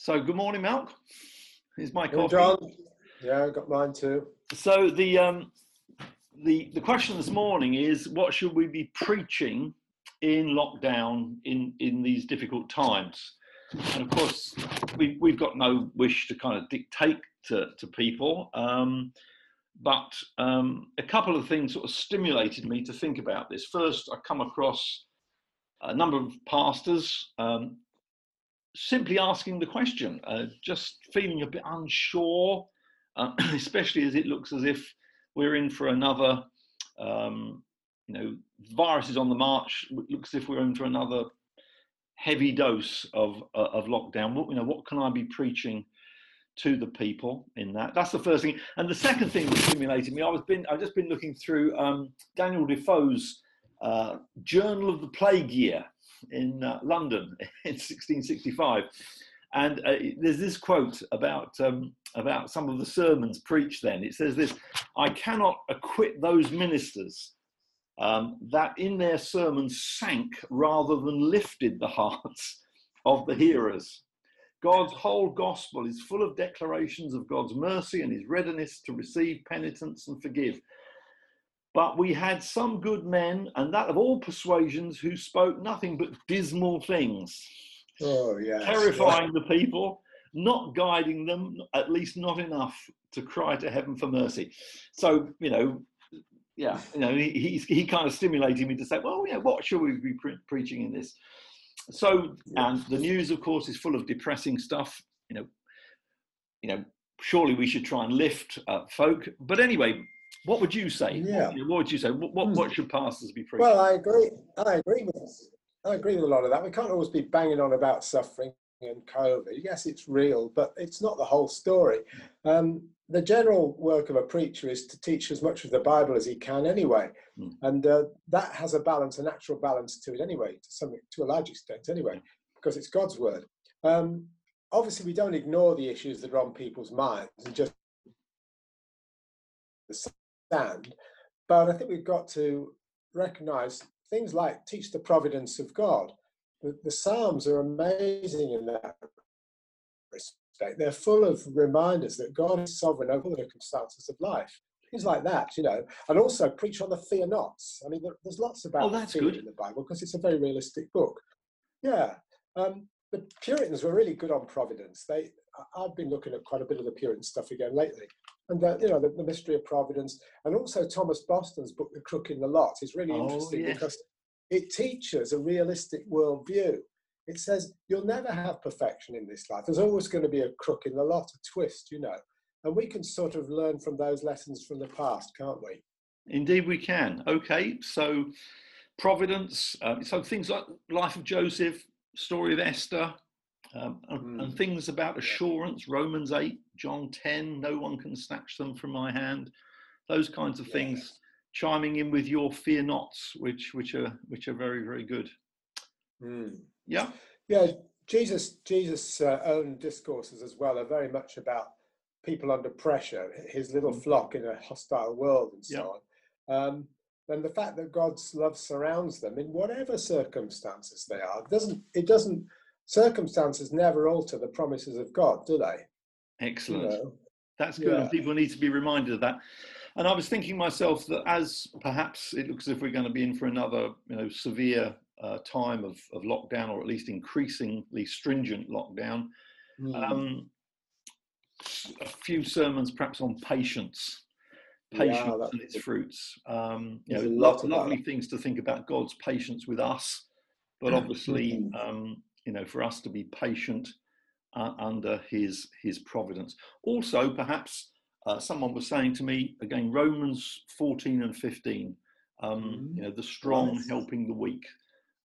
So, good morning, Malk. Here's my coffee. John. Yeah, I got mine too. So the um, the the question this morning is, what should we be preaching in lockdown in in these difficult times? And of course, we we've got no wish to kind of dictate to to people. Um, but um, a couple of things sort of stimulated me to think about this. First, I come across a number of pastors um, simply asking the question, uh, just feeling a bit unsure, uh, especially as it looks as if we're in for another, um, you know, virus is on the march. It looks as if we're in for another heavy dose of uh, of lockdown. What you know, what can I be preaching to the people in that? That's the first thing. And the second thing that stimulated me, I was been I've just been looking through um, Daniel Defoe's uh, Journal of the Plague Year in uh, London in 1665. And uh, there's this quote about um, about some of the sermons preached then. It says this: "I cannot acquit those ministers um, that in their sermons sank rather than lifted the hearts of the hearers. God's whole gospel is full of declarations of God's mercy and His readiness to receive penitence and forgive." But we had some good men, and that of all persuasions, who spoke nothing but dismal things. Oh, yes. Terrifying yeah. the people, not guiding them, at least not enough to cry to heaven for mercy. So, you know, yeah, you know, he, he kind of stimulated me to say, well, yeah, what should we be pre- preaching in this? So, and the news, of course, is full of depressing stuff. You know, you know, surely we should try and lift uh, folk. But anyway, what would you say? Yeah. What, what would you say? What, what, what, should pastors be preaching? Well, I agree. I agree with I agree with a lot of that. We can't always be banging on about suffering and COVID. Yes, it's real, but it's not the whole story. Um, the general work of a preacher is to teach as much of the Bible as he can, anyway, mm. and uh, that has a balance, a natural balance to it, anyway, to some to a large extent, anyway, because it's God's word. Um, obviously, we don't ignore the issues that are on people's minds and just stand. But I think we've got to recognize things like teach the providence of God. The, the Psalms are amazing in that respect. They're full of reminders that God is sovereign over the circumstances of life. Things like that, you know, and also preach on the fear nots. I mean, there, there's lots about oh, that's fear good. in the Bible because it's a very realistic book. Yeah, um, the Puritans were really good on providence. They, I've been looking at quite a bit of the Puritan stuff again lately, and uh, you know the, the, mystery of providence, and also Thomas Boston's book, The Crook in the Lot, is really oh, interesting yes. because it teaches a realistic worldview. It says you'll never have perfection in this life. There's always going to be a crook in the lot, a twist, you know, and we can sort of learn from those lessons from the past, can't we? Indeed, we can. Okay, so providence, um, so things like life of Joseph, story of Esther, um, and, mm. and, things about assurance, Romans 8, John 10, no one can snatch them from my hand. Those kinds of yes. things chiming in with your fear nots, which which are which are very, very good. Mm. Yeah. Yeah, Jesus Jesus' uh, own discourses as well are very much about people under pressure, his little mm. flock in a hostile world and so yeah. on. Um, and the fact that God's love surrounds them in whatever circumstances they are doesn't it doesn't circumstances never alter the promises of God, do they? Excellent. You know? That's good. Yeah. People need to be reminded of that. And I was thinking myself that as perhaps it looks as if we're going to be in for another, you know, severe uh, time of, of lockdown, or at least increasingly stringent lockdown, mm. um, a few sermons perhaps on patience, patience yeah, and its fruits. Um, you know, lo- lovely things to think about God's patience with us, but obviously mm-hmm. um, you know, for us to be patient uh, under his his providence. Also, perhaps uh, someone was saying to me again, Romans 14 and 15. Um, mm-hmm. You know, the strong yes. helping the weak,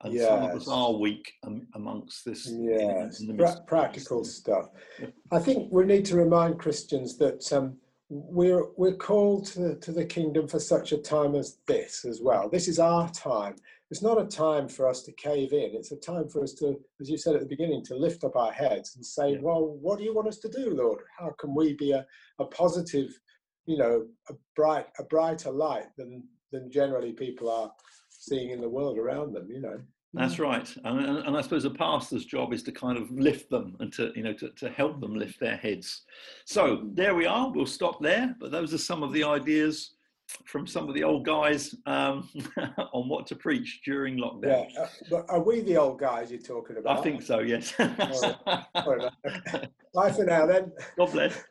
and yes. some of us are weak um, amongst this. Yes, pra- practical stuff. I think we need to remind Christians that um, we're we're called to the, to the kingdom for such a time as this as well. This is our time it's not a time for us to cave in. It's a time for us to, as you said at the beginning, to lift up our heads and say, yeah. well, what do you want us to do, Lord? How can we be a, a positive, you know, a bright, a brighter light than than generally people are seeing in the world around them, you know? That's mm. right, and, and, I suppose a pastor's job is to kind of lift them and to you know to, to help them lift their heads. So mm. there we are. We'll stop there. But those are some of the ideas from some of the old guys um, on what to preach during lockdown. Yeah, uh, but are we the old guys you're talking about? I think so. Yes. Bye for now, then. God bless.